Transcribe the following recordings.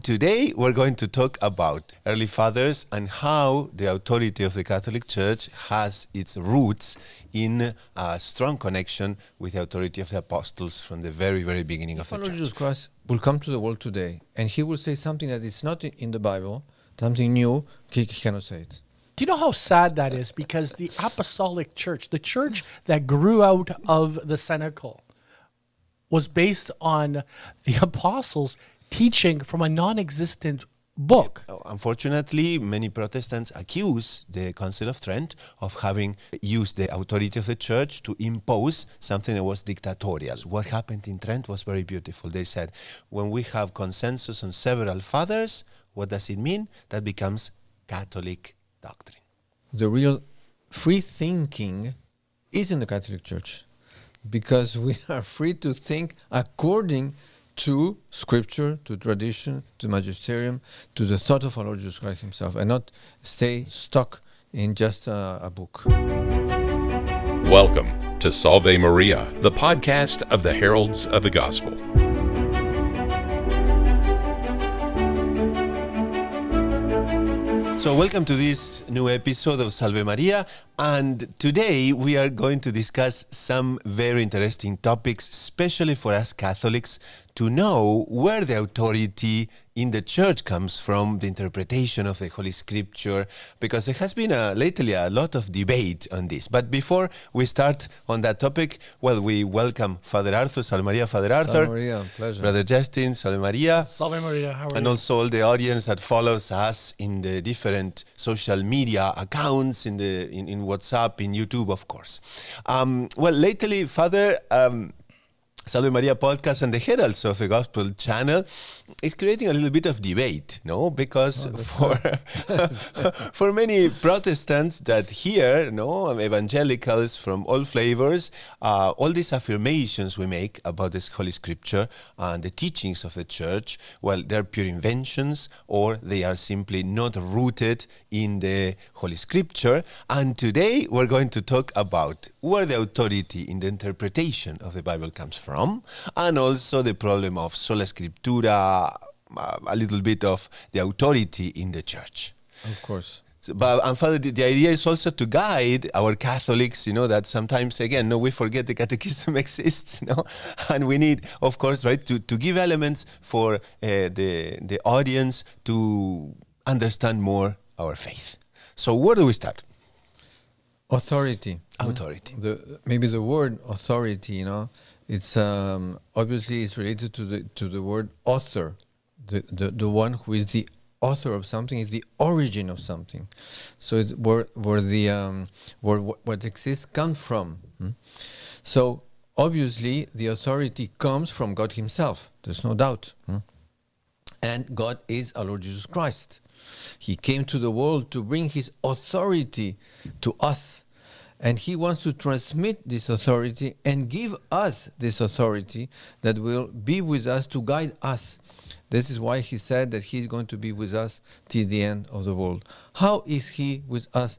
And today we're going to talk about early fathers and how the authority of the Catholic Church has its roots in a strong connection with the authority of the apostles from the very, very beginning of the Lord church. Jesus Christ will come to the world today and he will say something that is not in- in the Bible, something new, he he cannot say it. Do you know how sad that is? Because the apostolic church, the church that grew out of the cenacle, was based on the apostles teaching from a non existent book. Uh, Unfortunately, many Protestants accuse the Council of Trent of having used the authority of the church to impose something that was dictatorial. What happened in Trent was very beautiful. They said, when we have consensus on several fathers, what does it mean? That becomes Catholic doctrine. The real free thinking is in the Catholic Church because we are free to think according to scripture, to tradition, to magisterium, to the thought of our Lord Jesus Christ himself and not stay stuck in just a, a book. Welcome to Salve Maria, the podcast of the Heralds of the Gospel. So, welcome to this new episode of Salve Maria. And today we are going to discuss some very interesting topics, especially for us Catholics, to know where the authority in the church comes from, the interpretation of the Holy Scripture, because there has been a, lately a lot of debate on this. But before we start on that topic, well, we welcome Father Arthur, Salve Maria, Father Arthur, Maria, pleasure. Brother Justin, Salve Maria Salve Maria, how are and you? also all the audience that follows us in the different social media accounts in the in, in whatsapp in youtube of course um, well lately father um, Salve Maria podcast and the Heralds of the Gospel channel is creating a little bit of debate, no? Because for for many Protestants that hear, no, evangelicals from all flavors, uh, all these affirmations we make about this Holy Scripture and the teachings of the Church, well, they're pure inventions or they are simply not rooted in the Holy Scripture. And today we're going to talk about where the authority in the interpretation of the Bible comes from, and also the problem of sola scriptura, a little bit of the authority in the church. Of course. So, but and Father, the, the idea is also to guide our Catholics. You know that sometimes again, no, we forget the Catechism exists, no, and we need, of course, right, to, to give elements for uh, the the audience to understand more our faith. So where do we start? Authority. Authority. The maybe the word authority, you know, it's um, obviously it's related to the to the word author. The, the the one who is the author of something is the origin of something. So it's where where the um, where what, exists comes from. hmm? So obviously the authority comes from God Himself. There's no doubt. hmm? And God is our Lord Jesus Christ. He came to the world to bring His authority to us. And He wants to transmit this authority and give us this authority that will be with us to guide us. This is why He said that He's going to be with us till the end of the world. How is He with us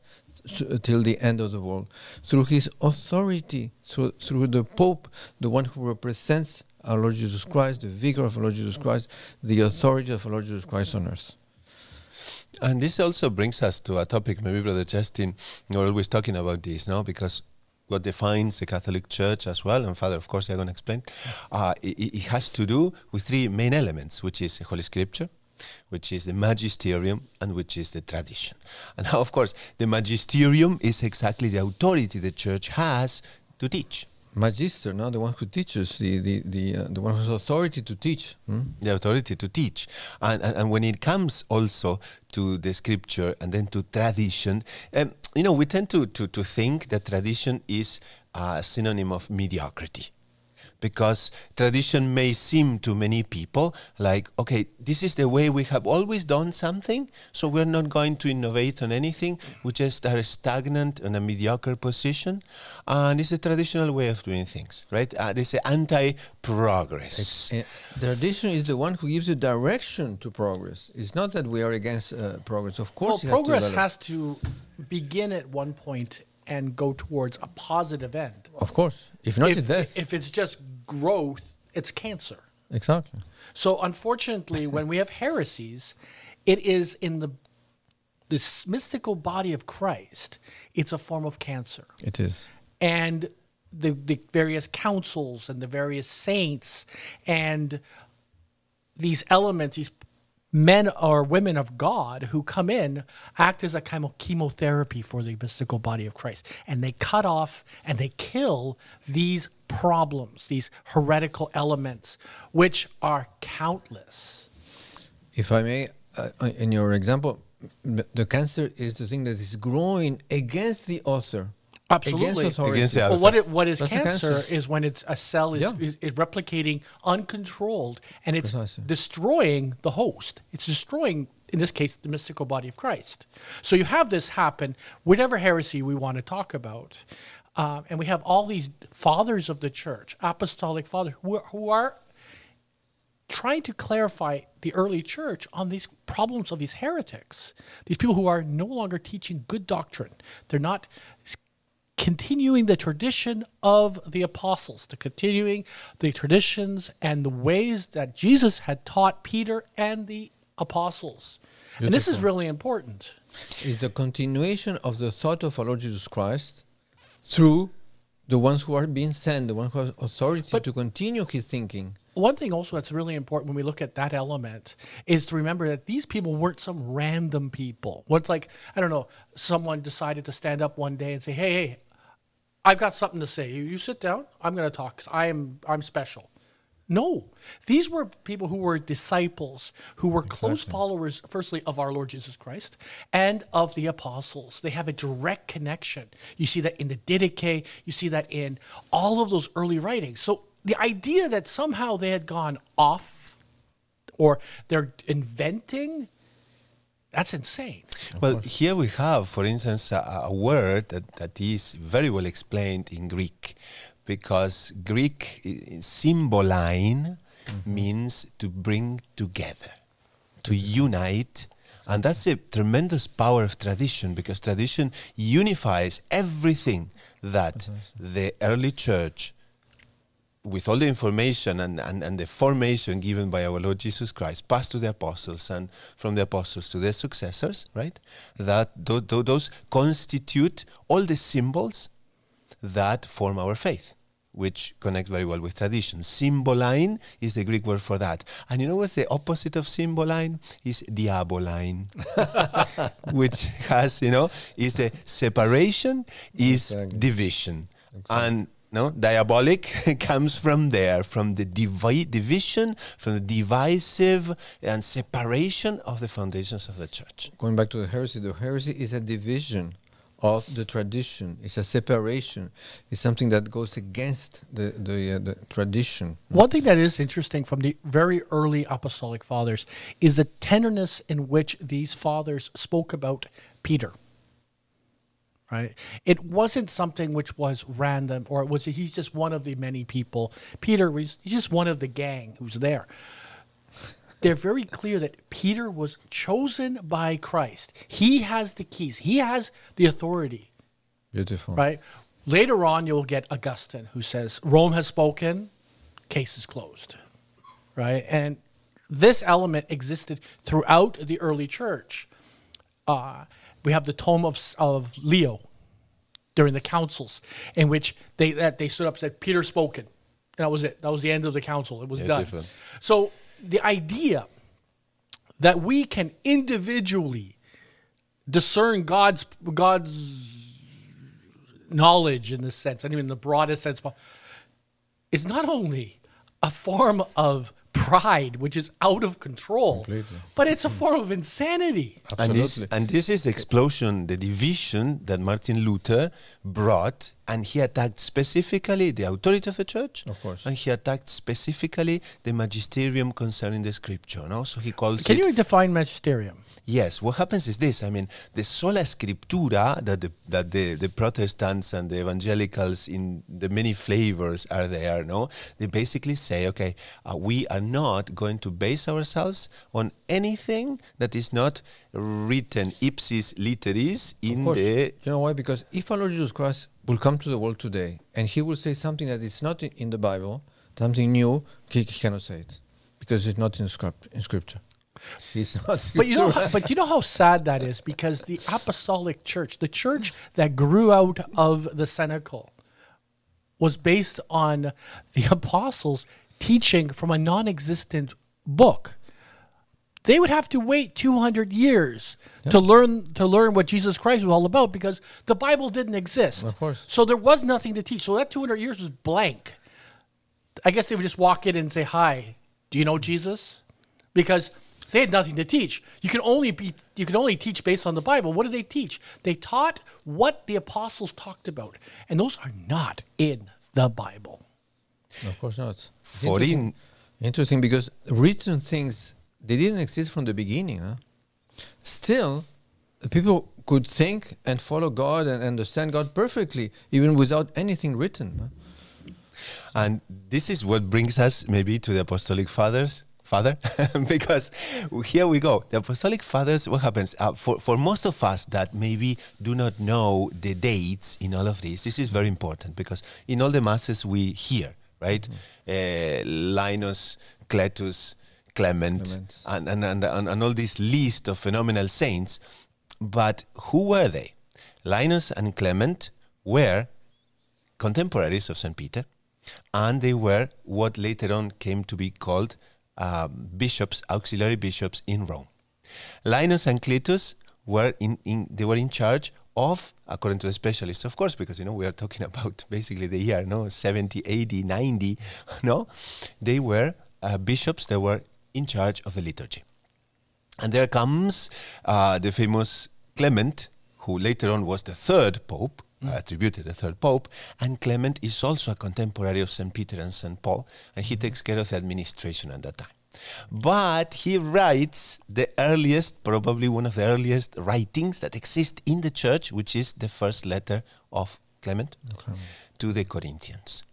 till the end of the world? Through His authority, through, through the Pope, the one who represents our Lord Jesus Christ, the vicar of our Lord Jesus Christ, the authority of our Lord Jesus Christ on earth. And this also brings us to a topic, maybe Brother Justin, you're always talking about this, no? Because what defines the Catholic Church as well, and Father, of course, you're going to explain, uh, it, it has to do with three main elements, which is the Holy Scripture, which is the magisterium, and which is the tradition. And now, of course, the magisterium is exactly the authority the Church has to teach. Magister, no, the one who teaches, the the the, uh, the one who has authority to teach. hmm? the authority to teach. And, and, and when it comes also to the scripture and then to tradition, um, you know, we tend to, to, to think that tradition is a synonym of mediocrity. Because tradition may seem to many people like, okay, this is the way we have always done something, so we're not going to innovate on anything. We just are stagnant in a mediocre position. And it's a traditional way of doing things, right? Uh, they say anti progress. Uh, tradition is the one who gives the direction to progress. It's not that we are against uh, progress. Of Well, course, you have to progress has to begin at one point and go towards a positive end. Of course, if not, if, it's death. if it's just growth, it's cancer. Exactly. So unfortunately, when we have heresies, it is in the this mystical body of Christ. It's a form of cancer, It is. and the the various councils and the various saints and these elements, these men or women of God who come in act as a kind of chemotherapy for the mystical body of Christ. And they cut off and they kill these problems, these heretical elements, which are countless. If I may, uh, in your example, the cancer is the thing that is growing against the author. Absolutely. Against authority. Against the Well, what, it, what is cancer, cancer. is when it's a cell is, Yeah. is, is replicating uncontrolled and it's Precisely. destroying the host. It's destroying, in this case, the mystical body of Christ. So you have this happen, whatever heresy we want to talk about. Uh, and we have all these fathers of the church, apostolic fathers, who are, who are trying to clarify the early church on these problems of these heretics, these people who are no longer teaching good doctrine. They're not s- continuing the tradition of the apostles, the continuing the traditions and the ways that Jesus had taught Peter and the apostles. And this is really important. It's the continuation of the thought of our Lord Jesus Christ through the ones who are being sent, the ones who have authority But- to continue his thinking. One thing also that's really important when we look at that element is to remember that these people weren't some random people. What's like, I don't know, someone decided to stand up one day and say, hey, hey, I've got something to say. You, you sit down, I'm going to talk 'cause I am, I'm special. No, these were people who were disciples, who were close followers, firstly, of our Lord Jesus Christ and of the apostles. They have a direct connection. You see that in the Didache, you see that in all of those early writings. So the idea that somehow they had gone off or they're inventing, that's insane. Well, here we have, for instance, a, a word that, that is very well explained in Greek, because Greek i- symboline means to bring together, to unite. And that's a tremendous power of tradition because tradition unifies everything that the early church with all the information and, and, and the formation given by our Lord Jesus Christ, passed to the apostles and from the apostles to their successors, right? That tho- tho- those constitute all the symbols that form our faith, which connect very well with tradition. Symboline is the Greek word for that. And you know what's the opposite of symboline? Is diaboline, which has, you know, is the separation, is Exactly. division. And no, diabolic comes from there, from the divi- division, from the divisive and separation of the foundations of the church. Going back to the heresy, the heresy is a division of the tradition. It's a separation. It's something that goes against the the, uh, the tradition. One thing that is interesting from the very early apostolic fathers is the tenderness in which these fathers spoke about Peter. Right? It wasn't something which was random or it was he's just one of the many people. Peter was he's just one of the gang who's there. They're very clear that Peter was chosen by Christ. He has the keys. He has the authority Beautiful. right? Later on, you'll get Augustine who says, Rome has spoken, case is closed, right? And this element existed throughout the early church. Uh, we have the tome of, of Leo during the councils, in which they that they stood up and said, Peter spoken. And that was it. That was the end of the council. It was Yeah, done. different. So the idea that we can individually discern God's God's knowledge in this sense, and even the broadest sense, is not only a form of pride, which is out of control, Completely. but it's a form of insanity. And this, Absolutely. and this is the explosion, the division that Martin Luther brought, and he attacked specifically the authority of the church, Of course. and he attacked specifically the magisterium concerning the scripture. No, so he calls Can you define magisterium? Yes, what happens is this. I mean, the sola scriptura that the that the, the Protestants and the evangelicals in the many flavors are there. No, they basically say, okay, uh, we are not going to base ourselves on anything that is not written ipsis literis in the. you know why? Because if our Lord Jesus Christ will come to the world today and he will say something that is not in, the Bible, something new, he, he cannot say it. because it's not in script in scripture. He's not. But you know, how, but you know how sad that is because the apostolic church, the church that grew out of the cenacle, was based on the apostles teaching from a non-existent book. They would have to wait 200 years to learn to learn what Jesus Christ was all about because the Bible didn't exist. Of course. So there was nothing to teach. So that 200 years was blank. I guess they would just walk in and say, "Hi, do you know Jesus?" Because they had nothing to teach. You can only be you can only teach based on the Bible. What did they teach? They taught what the apostles talked about, and those are not in the Bible. of course not. It's 14 Interesting, interesting because written things they didn't exist from the beginning. Huh? Still, people could think and follow God and understand God perfectly, even without anything written. huh? And this is what brings us maybe to the Apostolic Fathers. Father, because here we go. The Apostolic Fathers, what happens? Uh, for, for most of us that maybe do not know the dates in all of this, this is very important because in all the masses we hear, right? Uh, Linus, Cletus, Clement, Clement. and, and, and, and, and all this list of phenomenal saints. But who were they? Linus and Clement were contemporaries of St. Peter, and they were what later on came to be called um, bishops, auxiliary bishops in Rome. Linus and Cletus were in, in they were in charge of, according to the specialists, of course, because you know we are talking about basically the year no 70, 80, 90, no, they were uh, bishops that were in charge of the liturgy. And there comes uh, the famous Clement, who later on was the third pope, uh, attributed the third pope. And Clement is also a contemporary of St. Peter and St. Paul, and he takes care of the administration at that time. But he writes the earliest, probably one of the earliest writings that exist in the church, which is the first letter of Clement to the Corinthians.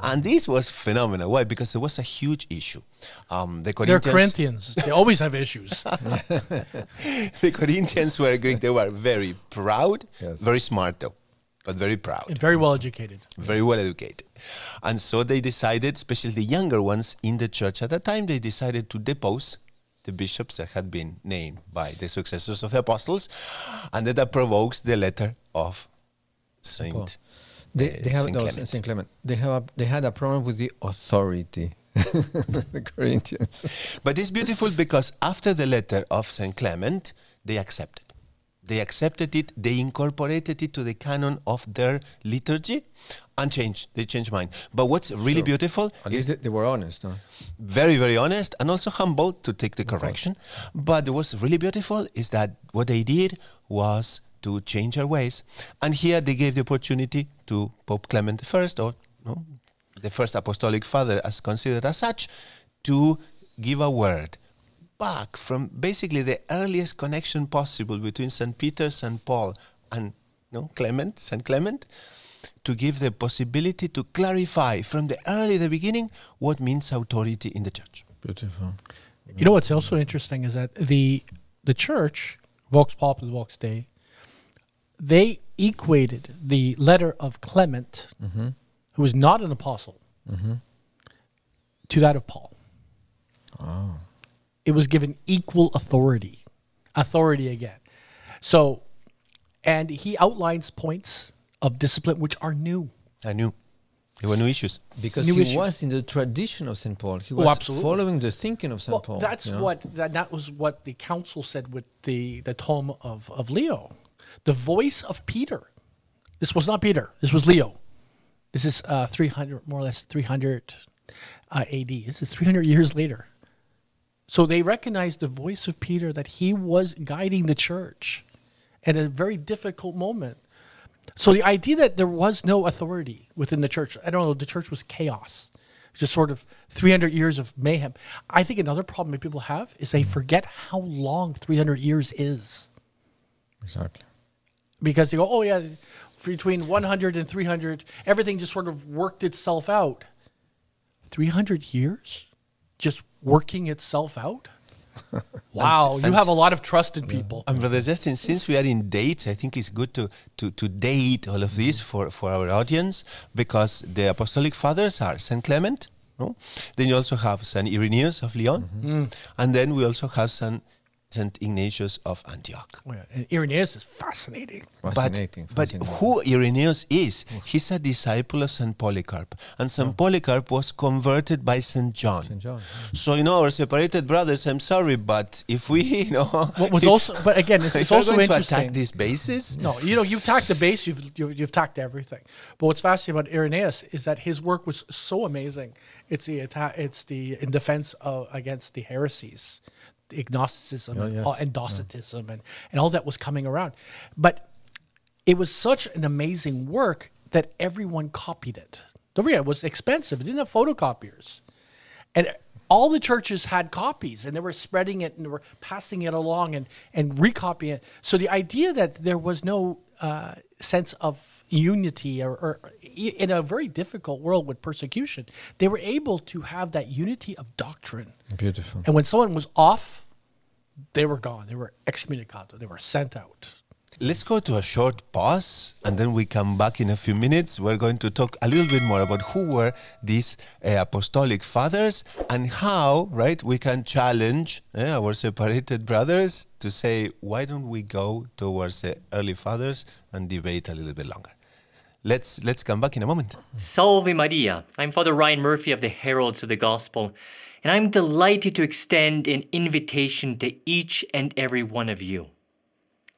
And this was phenomenal. Why? Because it was a huge issue. Um, the They're Corinthians, Corinthians. They always have issues. the Corinthians were Greek. They were very proud, Yes. very smart though, but very proud, and very well educated. very well educated. And so they decided, especially the younger ones in the church at that time, they decided to depose the bishops that had been named by the successors of the apostles, and that, that provokes the letter of Saint. Paul. They, uh, they have Saint no, Clement. Saint Clement. They have a, they had a problem with the authority. the Corinthians. But it's beautiful because after the letter of St. Clement, they accepted. They accepted it, they incorporated it to the canon of their liturgy and changed. They changed mind. But what's really Sure. beautiful At is least they, they were honest. Huh? very, very honest and also humble to take the correction. But what's really beautiful is that what they did was to change their ways. And here they gave the opportunity to Pope Clement I, or no, the first apostolic father, as considered as such, to give a word back from basically the earliest connection possible between St. Peter, St. Paul, and no, Clement, St. Clement, to give the possibility to clarify from the early the beginning what means authority in the church. Beautiful. You know what's also interesting is that the the church, Vox Populi, Vox Dei, they equated the letter of Clement, mm-hmm. who was not an apostle, mm-hmm. to that of Paul. Oh. It was given equal authority, authority again. So, and he outlines points of discipline which are new. I knew there were new issues. Because New he issues. was in the tradition of St. Paul. He Oh, was absolutely. following the thinking of St. Well, Paul. that's you know? what that, that was what the council said with the the tome of of Leo, the voice of Peter. This was not Peter. This was Leo. This is uh, three hundred, more or less three hundred uh, A.D. This is three hundred years later. So they recognized the voice of Peter that he was guiding the church at a very difficult moment. So the idea that there was no authority within the church, I don't know, the church was chaos. Just sort of 300 years of mayhem. I think another problem that people have is they forget how long 300 years is. Exactly. Because they go, oh, yeah, between 100 and 300, everything just sort of worked itself out. 300 years? Just working itself out? wow, you and have a lot of trust in people. And Brother Justin, since we are in dates, I think it's good to, to, to date all of this for, for our audience because the Apostolic Fathers are St. Clement, No? Then you also have Saint Irenaeus of Lyon, Mm. and then we also have Saint Saint Ignatius of Antioch. Oh, yeah. And Irenaeus is fascinating. Fascinating. But, but who Irenaeus is? He's a disciple of Saint Polycarp, and Saint oh. Polycarp was converted by Saint John. Saint John, So you know, our separated brothers. I'm sorry, but if we, you know, What was also, but again, it's, if it's also going to attack these bases, No, you know, you've attacked the base, you've, you've, you've tacked everything. But what's fascinating about Irenaeus is that his work was so amazing. It's the atta- it's the in defense of against the heresies, the agnosticism Oh, and, yes. and Docetism and, and all that was coming around. But it was such an amazing work that everyone copied it. Don't forget, it was expensive. It didn't have photocopiers. And all the churches had copies and they were spreading it and they were passing it along and, and recopying it. So the idea that there was no uh, sense of unity or, or in a very difficult world with persecution, they were able to have that unity of doctrine. Beautiful. And when someone was off, they were gone. They were excommunicated. They were sent out. Let's go to a short pause and then we come back in a few minutes. We're going to talk a little bit more about who were these uh, apostolic fathers and how, right, we can challenge eh, our separated brothers to say, why don't we go towards the early fathers and debate a little bit longer? Let's let's come back in a moment. Salve Maria. I'm Father Ryan Murphy of the Heralds of the Gospel, and I'm delighted to extend an invitation to each and every one of you.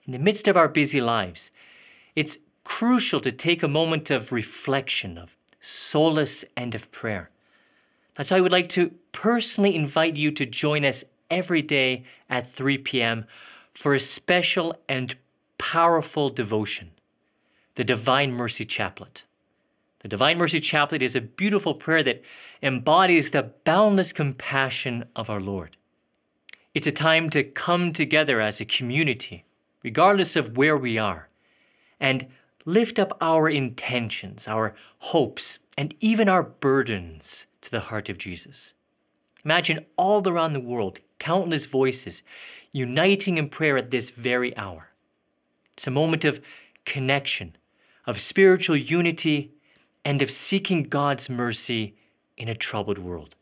In the midst of our busy lives, it's crucial to take a moment of reflection, of solace, and of prayer. That's why I would like to personally invite you to join us every day at 3 p.m. for a special and powerful devotion, the Divine Mercy Chaplet. The Divine Mercy Chaplet is a beautiful prayer that embodies the boundless compassion of our Lord. It's a time to come together as a community, regardless of where we are, and lift up our intentions, our hopes, and even our burdens to the heart of Jesus. Imagine all around the world, countless voices uniting in prayer at this very hour. It's a moment of connection, of spiritual unity, and of seeking God's mercy in a troubled world.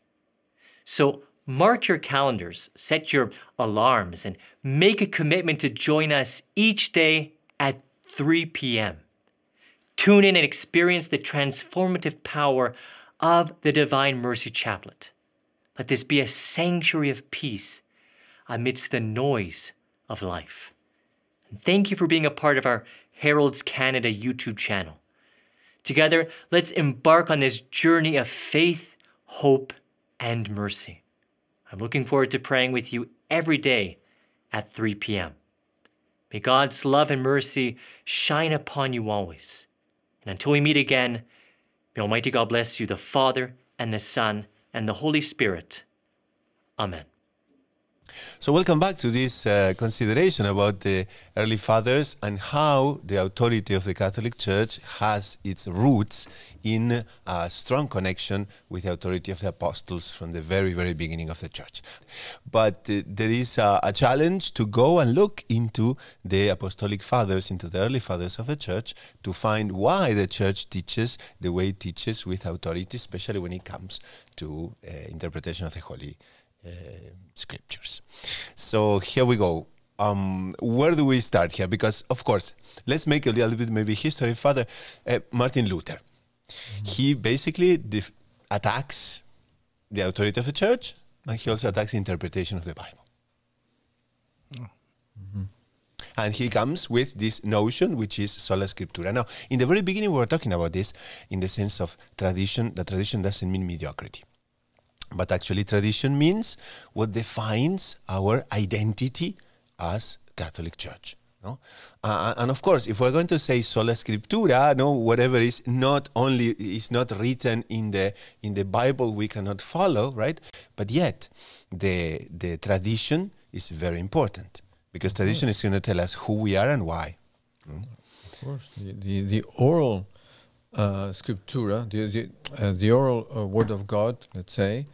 So mark your calendars, set your alarms, and make a commitment to join us each day at 3 p.m. Tune in and experience the transformative power of the Divine Mercy Chaplet. Let this be a sanctuary of peace amidst the noise of life. And thank you for being a part of our Heralds Canada YouTube channel. Together, let's embark on this journey of faith, hope, and mercy. I'm looking forward to praying with you every day at 3 p.m. May God's love and mercy shine upon you always. And until we meet again, may Almighty God bless you, the Father, and the Son, and the Holy Spirit. Amen. So welcome back to this uh, consideration about the early fathers and how the authority of the Catholic Church has its roots in a strong connection with the authority of the apostles from the very, very beginning of the Church. But uh, there is a, a challenge to go and look into the apostolic fathers, into the early fathers of the Church, to find why the Church teaches the way it teaches with authority, especially when it comes to uh, interpretation of the Holy scriptures. So here we go. Um, where do we start here? Because of course, let's make a little bit maybe history. Father uh, Martin Luther, he basically def- attacks the authority of the church, and he also attacks the interpretation of the Bible. And he comes with this notion, which is sola scriptura. Now, in the very beginning, we were talking about this in the sense of tradition. The tradition doesn't mean mediocrity. But actually, tradition means what defines our identity as Catholic Church. No? Uh, and of course, if we're going to say sola scriptura, no, whatever is not only is not written in the in the Bible, we cannot follow, right? But yet, the the tradition is very important because tradition is going to tell us who we are and why. Of course, the the, the oral uh, scriptura, the the, uh, the oral uh, word of God, let's say,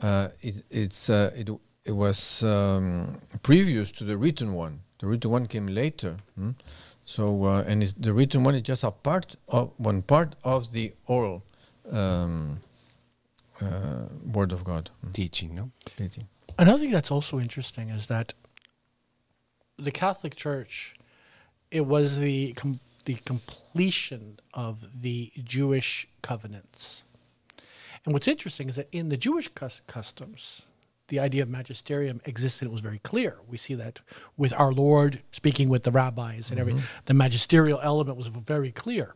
uh, it, it's uh, it it was um, previous to the written one. The written one came later, hmm? so uh, and the written one is just a part of one part of the oral um, uh, word of God. Mm. Teaching, no? Teaching. Another thing that's also interesting is that the Catholic Church, it was the com- the completion of the Jewish covenants. And what's interesting is that in the Jewish cus- customs, the idea of magisterium existed. It was very clear. We see that with our Lord speaking with the rabbis and everything. Mm-hmm. The magisterial element was very clear.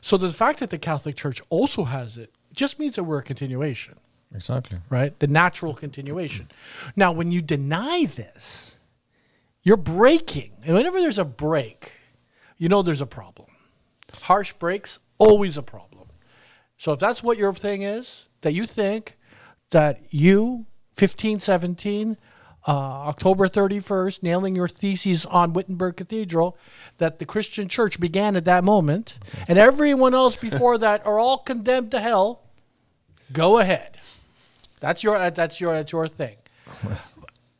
So the fact that the Catholic Church also has it just means that we're a continuation Exactly. right? The natural continuation. Now, when you deny this, you're breaking. And whenever there's a break, you know there's a problem. Harsh breaks, always a problem. So if that's what your thing is, that you think that you, 15, 17, uh, October 31st, nailing your theses on Wittenberg Cathedral, that the Christian church began at that moment, and everyone else before that are all condemned to hell, go ahead. That's your that's your that's your thing.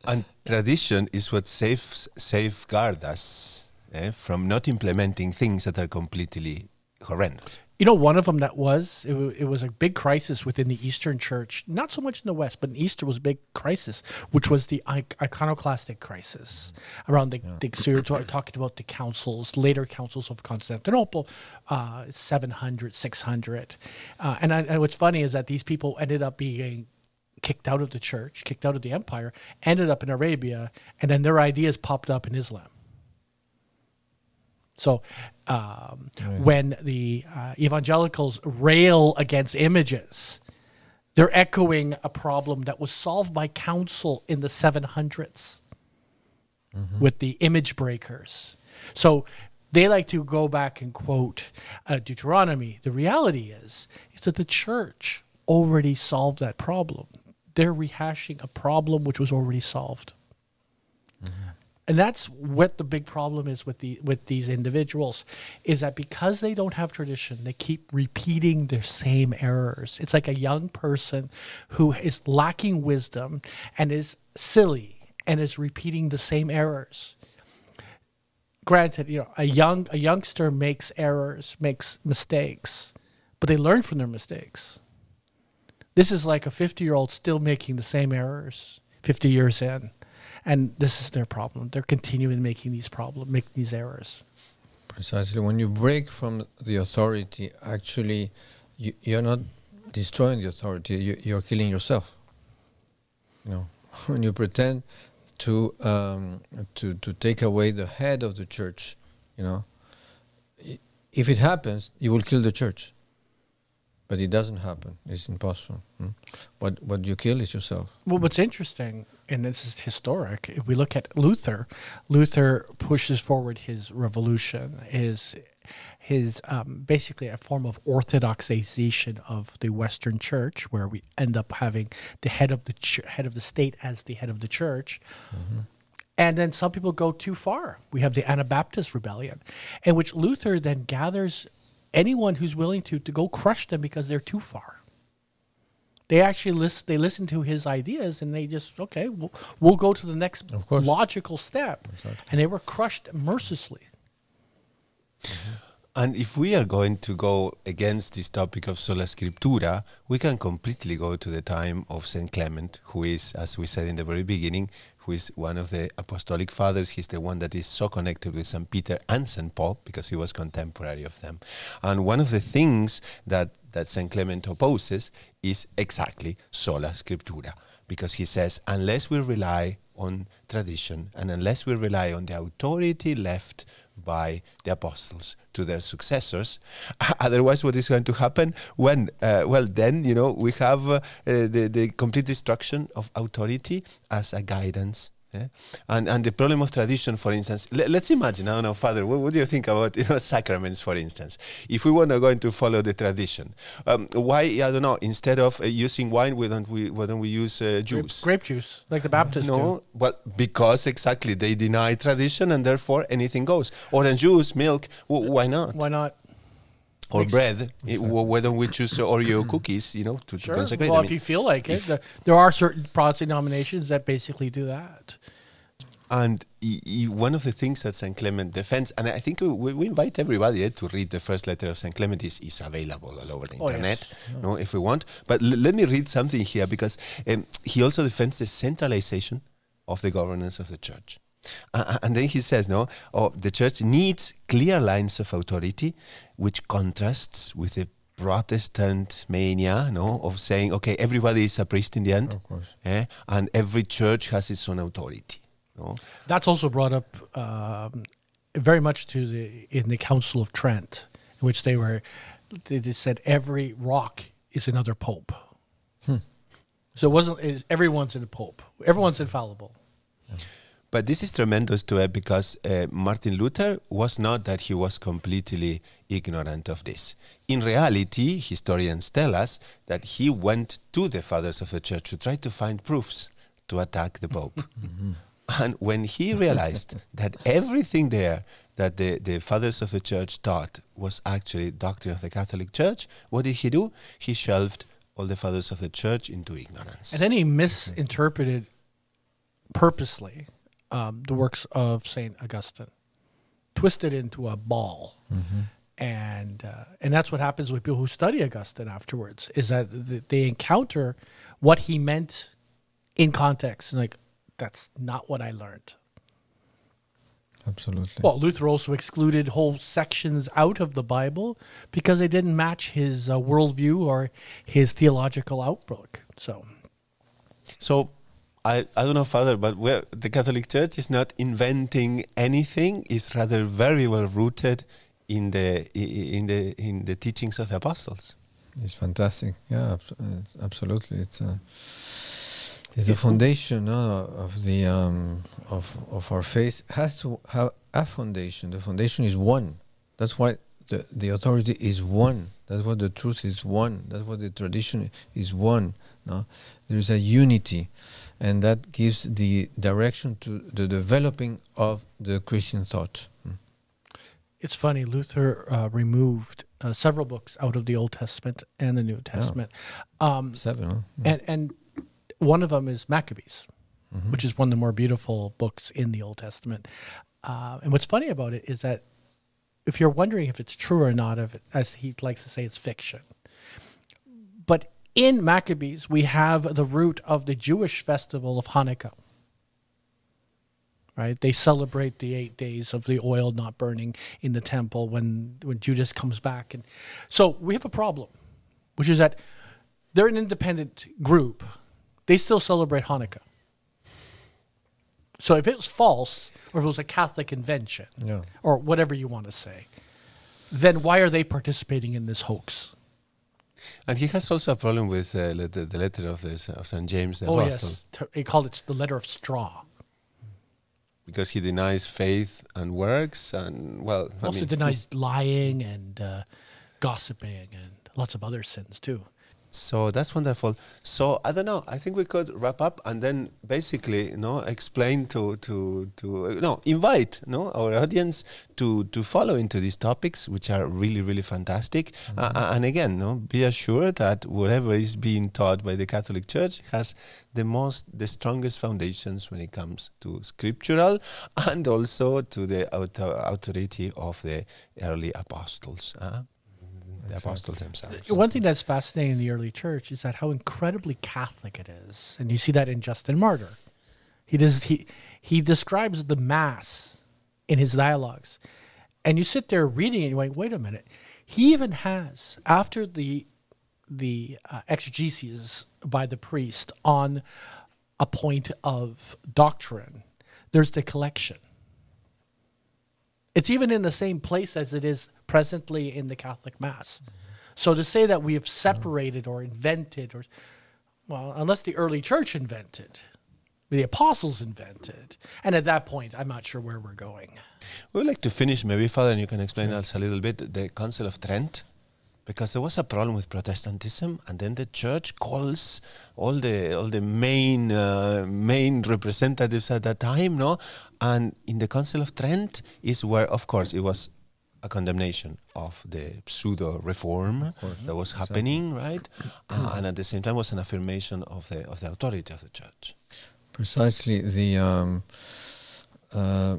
And tradition is what saves safeguard us eh, from not implementing things that are completely horrendous. You know, one of them that was it, wa- it was a big crisis within the Eastern Church. Not so much in the West, but in Easter was a big crisis, which was the ic- iconoclastic crisis around the. the so you're ta- talking about the councils, later councils of Constantinople, uh, 700, 600, uh, and, I, and what's funny is that these people ended up being kicked out of the church, kicked out of the empire, ended up in Arabia, and then their ideas popped up in Islam. So, um, when the uh, evangelicals rail against images, they're echoing a problem that was solved by council in the 700s with the image breakers. So, they like to go back and quote uh, Deuteronomy. The reality is, is that the church already solved that problem. They're rehashing a problem which was already solved and that's what the big problem is with the with these individuals is that because they don't have tradition they keep repeating their same errors. It's like a young person who is lacking wisdom and is silly and is repeating the same errors. Granted you know a young a youngster makes errors makes mistakes but they learn from their mistakes. This is like a 50 year old still making the same errors 50 years in and this is their problem they're continuing making these problems making these errors Precisely. When you break from the authority, actually, you, you're not destroying the authority. You, you're killing yourself. You know, when you pretend to um, to to take away the head of the church, you know, if it happens, you will kill the church. But it doesn't happen. It's impossible. mm. What what you kill is yourself. well what's interesting and this is historic if we look at luther luther pushes forward his revolution his his um, basically a form of orthodoxization of the western church where we end up having the head of the ch- head of the state as the head of the church And then some people go too far. We have the Anabaptist rebellion, in which Luther then gathers anyone who's willing to to go crush them because they're too far. They actually listen. They listen to his ideas, and they just okay. We'll, we'll go to the next logical step, and they were crushed mercilessly. Mm-hmm. And if we are going to go against this topic of sola scriptura, we can completely go to the time of Saint Clement, who is, as we said in the very beginning, who is one of the apostolic fathers. He's the one that is so connected with St. Peter and St. Paul because he was contemporary of them. And one of the things that, that St. Clement opposes is exactly sola scriptura because he says, unless we rely on tradition and unless we rely on the authority left by the apostles to their successors. Otherwise, what is going to happen when? Uh, well, then you know we have uh, the the complete destruction of authority as a guidance. Yeah? And and the problem of tradition, for instance, le- let's imagine. I don't know, Father. What, what do you think about you know sacraments, for instance? If we were not going to follow the tradition, um, why I don't know. Instead of uh, using wine, why don't we why don't we use uh, Grape, juice? grape juice, like the Baptists do. No, well, because exactly they deny tradition and therefore anything goes. Orange juice, milk, why not? Why not? Or Makes- bread. I- w- why don't we choose uh, Oreo cookies? You know, to, to Sure. consecrate. Well, if you feel like it, if- there, there are certain Protestant denominations that basically do that. And he, he, one of the things that St. Clement defends, and I think we, we invite everybody eh, to read the first letter of St. Clement, is, is available all over the Oh, yes. internet, no, if we want. But l- let me read something here because um, he also defends the centralization of the governance of the church. Uh, and then he says, no, oh, the church needs clear lines of authority, which contrasts with the Protestant mania, no, of saying, okay, everybody is a priest in the end, Of course. eh, and every church has its own authority. No? That's also brought up um, very much to the in the Council of Trent, in which they were they just said every rock is another pope. So it wasn't is everyone's in a pope. Everyone's infallible. But this is tremendous to it because uh, Martin Luther was not that he was completely ignorant of this. In reality, historians tell us that he went to the fathers of the church to try to find proofs to attack the Pope. And when he realized that everything there that the, the fathers of the church taught was actually doctrine of the Catholic Church, what did he do? He shelved all the fathers of the church into ignorance. And then he misinterpreted purposely um, the works of Saint Augustine, twisted into a ball, and uh, and that's what happens with people who study Augustine afterwards. Is that they encounter what he meant in context, and like that's not what I learned. Absolutely. Well, Luther also excluded whole sections out of the Bible because they didn't match his uh, worldview or his theological outlook. So. So I, I don't know, Father, but where the Catholic Church is not inventing anything; it's rather very well rooted in the in the in the teachings of the apostles. It's fantastic. Yeah, it's absolutely. It's a it's the foundation uh, of the um, of of our faith has to have a foundation. The foundation is one. That's why the the authority is one. That's what the truth is one. That's what the tradition is one. No, there is a unity, and that gives the direction to the developing of the Christian thought. Mm. It's funny, Luther uh, removed uh, several books out of the Old Testament and the New Testament. Um, Seven. Huh? and, and one of them is Maccabees, which is one of the more beautiful books in the Old Testament. Uh, and what's funny about it is that if you're wondering if it's true or not, if it, as he likes to say, it's fiction. But in Maccabees, we have the root of the Jewish festival of Hanukkah. Right? They celebrate the eight days of the oil not burning in the temple when, when Judas comes back. And so we have a problem, which is that they're an independent group. They still celebrate Hanukkah. So if it was false, or if it was a Catholic invention, Yeah. or whatever you want to say, then why are they participating in this hoax? And he has also a problem with uh, le- the, the letter of, this, of St. James the oh Apostle yes, T- they call it the letter of straw. because he denies faith and works, and well, I also mean, denies lying and uh, gossiping and lots of other sins too. So that's wonderful. So I don't know. I think we could wrap up and then basically, you know, explain to to to uh, no invite no our audience to to follow into these topics, which are really really fantastic. Uh, uh, and again, no, be assured that whatever is being taught by the Catholic Church has the most the strongest foundations when it comes to scriptural and also to the authority of the early apostles. Uh, the apostles themselves. One thing that's fascinating in the early church is that how incredibly Catholic it is, and you see that in Justin Martyr. He does he he describes the mass in his dialogues, and you sit there reading it, and you're like, wait a minute. He even has after the the uh, exegesis by the priest on a point of doctrine. There's the collection. It's even in the same place as it is presently in the Catholic Mass. So to say that we have separated or invented, or well, unless the early church invented, the apostles invented, and at that point, I'm not sure where we're going. We would like to finish, maybe, Father, and you can explain us a little bit the Council of Trent, because there was a problem with Protestantism, and then the Church calls all the all the main uh, main representatives at that time, no, and in the Council of Trent is where, of course, it was a condemnation of the pseudo reform that was happening, right, uh, and at the same time was an affirmation of the of the authority of the Church. Precisely, the um, uh,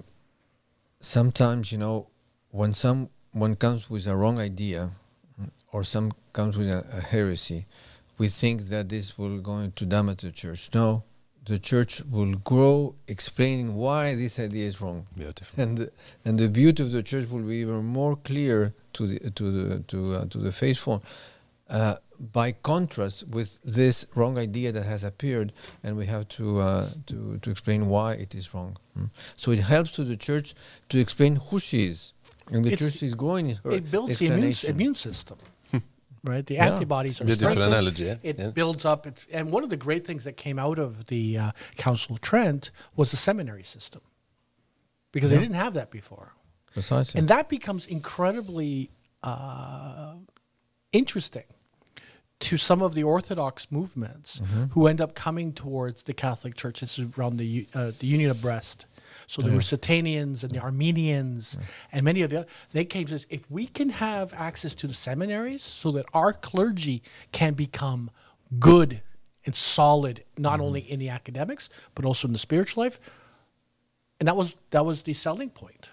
sometimes you know when someone comes with a wrong idea or some comes with a, a heresy, we think that this will going to damage the church. No, the church will grow explaining why this idea is wrong. Beautiful. And the, and the beauty of the church will be even more clear to the to the to uh, to the faithful. Uh, by contrast with this wrong idea that has appeared, and we have to uh, to to explain why it is wrong. Mm. So it helps to the church to explain who she is, and the It's- church is growing her it builds the immune, immune system, right? The Yeah. antibodies are Beautiful strengthened. analogy, yeah? It Yeah. builds up, it, and one of the great things that came out of the uh, Council of Trent was the seminary system, because they didn't have that before, Precisely. and that becomes incredibly uh, interesting to some of the Orthodox movements Mm-hmm. who end up coming towards the Catholic Church. This is around the uh, the Union of Brest. So the Ruthenians and the Armenians and many of the other, they came to us, if we can have access to the seminaries so that our clergy can become good and solid, not Mm-hmm. only in the academics, but also in the spiritual life. And that was that was the selling point.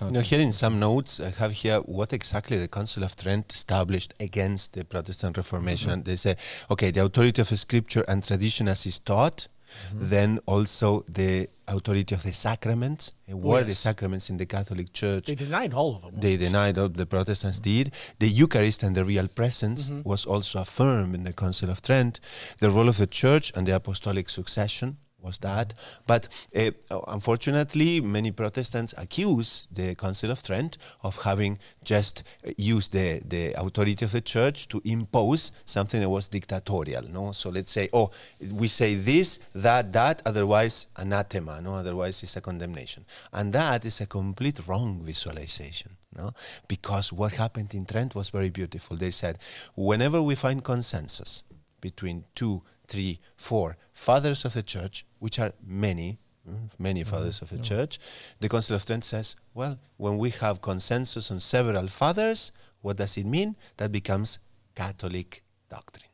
You know, here in some notes, I have here what exactly the Council of Trent established against the Protestant Reformation. And they say, okay, the authority of Scripture and tradition as is taught, Mm-hmm. then also the authority of the sacraments. Were the sacraments in the Catholic Church? They denied all of them. They denied all the Protestants did. The Eucharist and the real presence mm-hmm. was also affirmed in the Council of Trent. The role of the Church and the apostolic succession was that. But uh, unfortunately, many Protestants accuse the Council of Trent of having just uh, used the, the authority of the Church to impose something that was dictatorial. No, so let's say, oh, we say this, that, that, otherwise anathema. No, otherwise it's a condemnation, and that is a complete wrong visualization. No, because what happened in Trent was very beautiful. They said, whenever we find consensus between two, three, four fathers of the church, which are many, mm, many fathers of the church, the Council of Trent says, well, when we have consensus on several fathers, what does it mean? That becomes Catholic doctrine.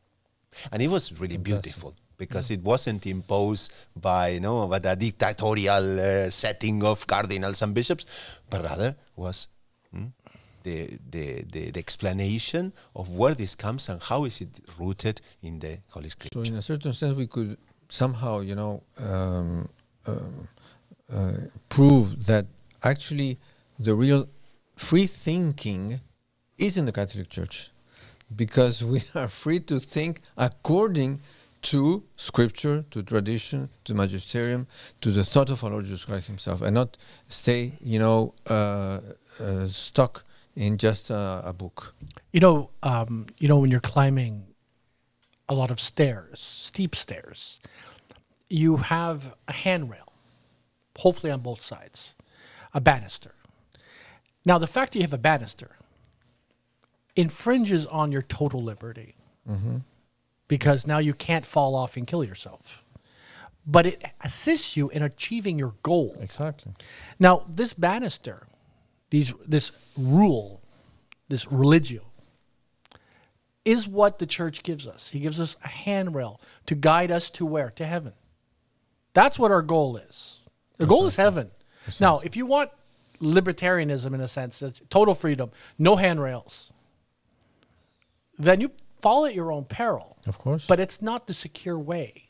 And it was really beautiful because it wasn't imposed by you know by the dictatorial uh, setting of cardinals and bishops, but rather was the, the, the, the explanation of where this comes and how is it rooted in the Holy Scripture. So in a certain sense, we could somehow, you know, um, um, uh, prove that actually the real free thinking is in the Catholic Church, because we are free to think according to Scripture, to tradition, to magisterium, to the thought of our Lord Jesus Christ Himself, and not stay, you know, uh, uh, stuck in just a, a book. You know, um, you know when you're climbing a lot of stairs, steep stairs, you have a handrail, hopefully on both sides, a banister. Now, the fact that you have a banister infringes on your total liberty because now you can't fall off and kill yourself. But it assists you in achieving your goal. Exactly. Now, this banister, these this rule, this religio, is what the church gives us. He gives us a handrail to guide us to where? To heaven. That's what our goal is. The goal is heaven. Now, if you want libertarianism in a sense, it's total freedom, no handrails, then you fall at your own peril. Of course. But it's not the secure way.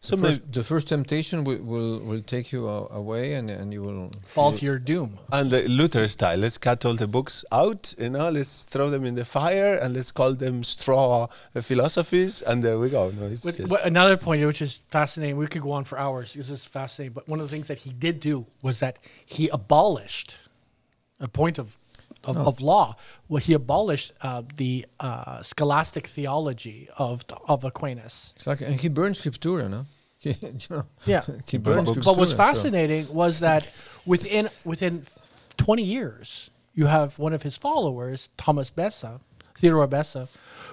So the, first, the first temptation will, will, will take you away and, and you will Fall to your doom. and the Luther style, let's cut all the books out, you know, let's throw them in the fire and let's call them straw philosophies, and there we go. No, it's But, just- another point, which is fascinating, we could go on for hours. This is fascinating. But one of the things that he did do was that he abolished a point of of, of law. Well, he abolished uh, the uh, scholastic theology of of Aquinas. Exactly, and he burned scriptura, no? He, you know, Yeah. he Burn burned books. What was scriptura, so- fascinating was that within within 20 years, you have one of his followers, Thomas Beza, Theodore Beza,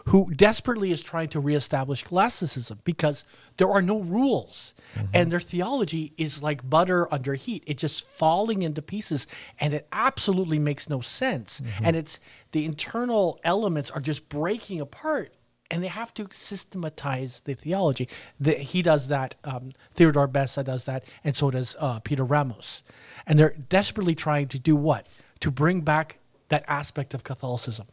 who desperately is trying to reestablish classicism because there are no rules. And their theology is like butter under heat. It's just falling into pieces and it absolutely makes no sense. And it's the internal elements are just breaking apart and they have to systematize the theology. The, he does that. Um, Theodore Beza does that, and so does uh, Peter Ramus. And they're desperately trying to do what? To bring back that aspect of Catholicism.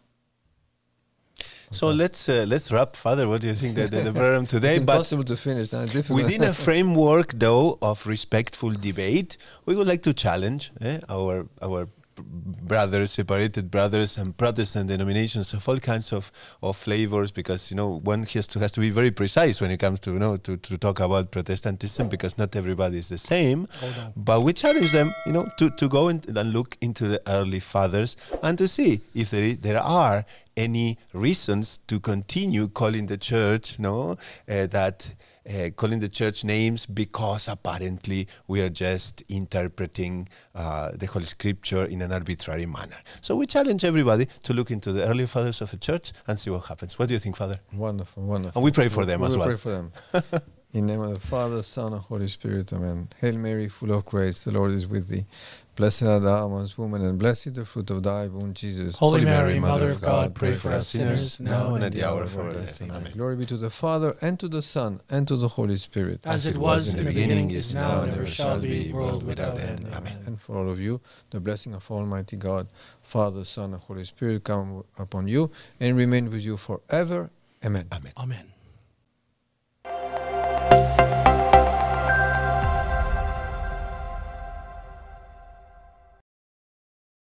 So let's uh, let's wrap, Father. What do you think that the, the program today? It's But impossible to finish. Difficult. within a framework, though, of respectful debate, we would like to challenge eh, our our brothers, separated brothers, and Protestant denominations of all kinds of, of flavors. Because you know, one has to has to be very precise when it comes to you know to, to talk about Protestantism because not everybody is the same. But we challenge them, you know, to, to go in and look into the early fathers and to see if there is, there are any reasons to continue calling the church, no, uh, that uh, calling the church names because apparently we are just interpreting uh, the Holy Scripture in an arbitrary manner. So we challenge everybody to look into the early fathers of the church and see what happens. What do you think, Father? Wonderful, wonderful. And we pray for them we as well. pray for them. In the name of the Father, Son, and Holy Spirit, Amen. Hail Mary, full of grace, the Lord is with thee. Blessed art thou amongst women, and blessed the fruit of thy womb, Jesus. Holy, Mary, Mother of God, pray for us sinners now and at the hour of our death. Amen. Glory be to the Father, and to the Son, and to the Holy Spirit. As it was in the beginning, is now, and ever shall be, world without end. Amen. And for all of you, the blessing of Almighty God, Father, Son, and Holy Spirit come upon you and remain with you forever. Amen. Amen. Amen.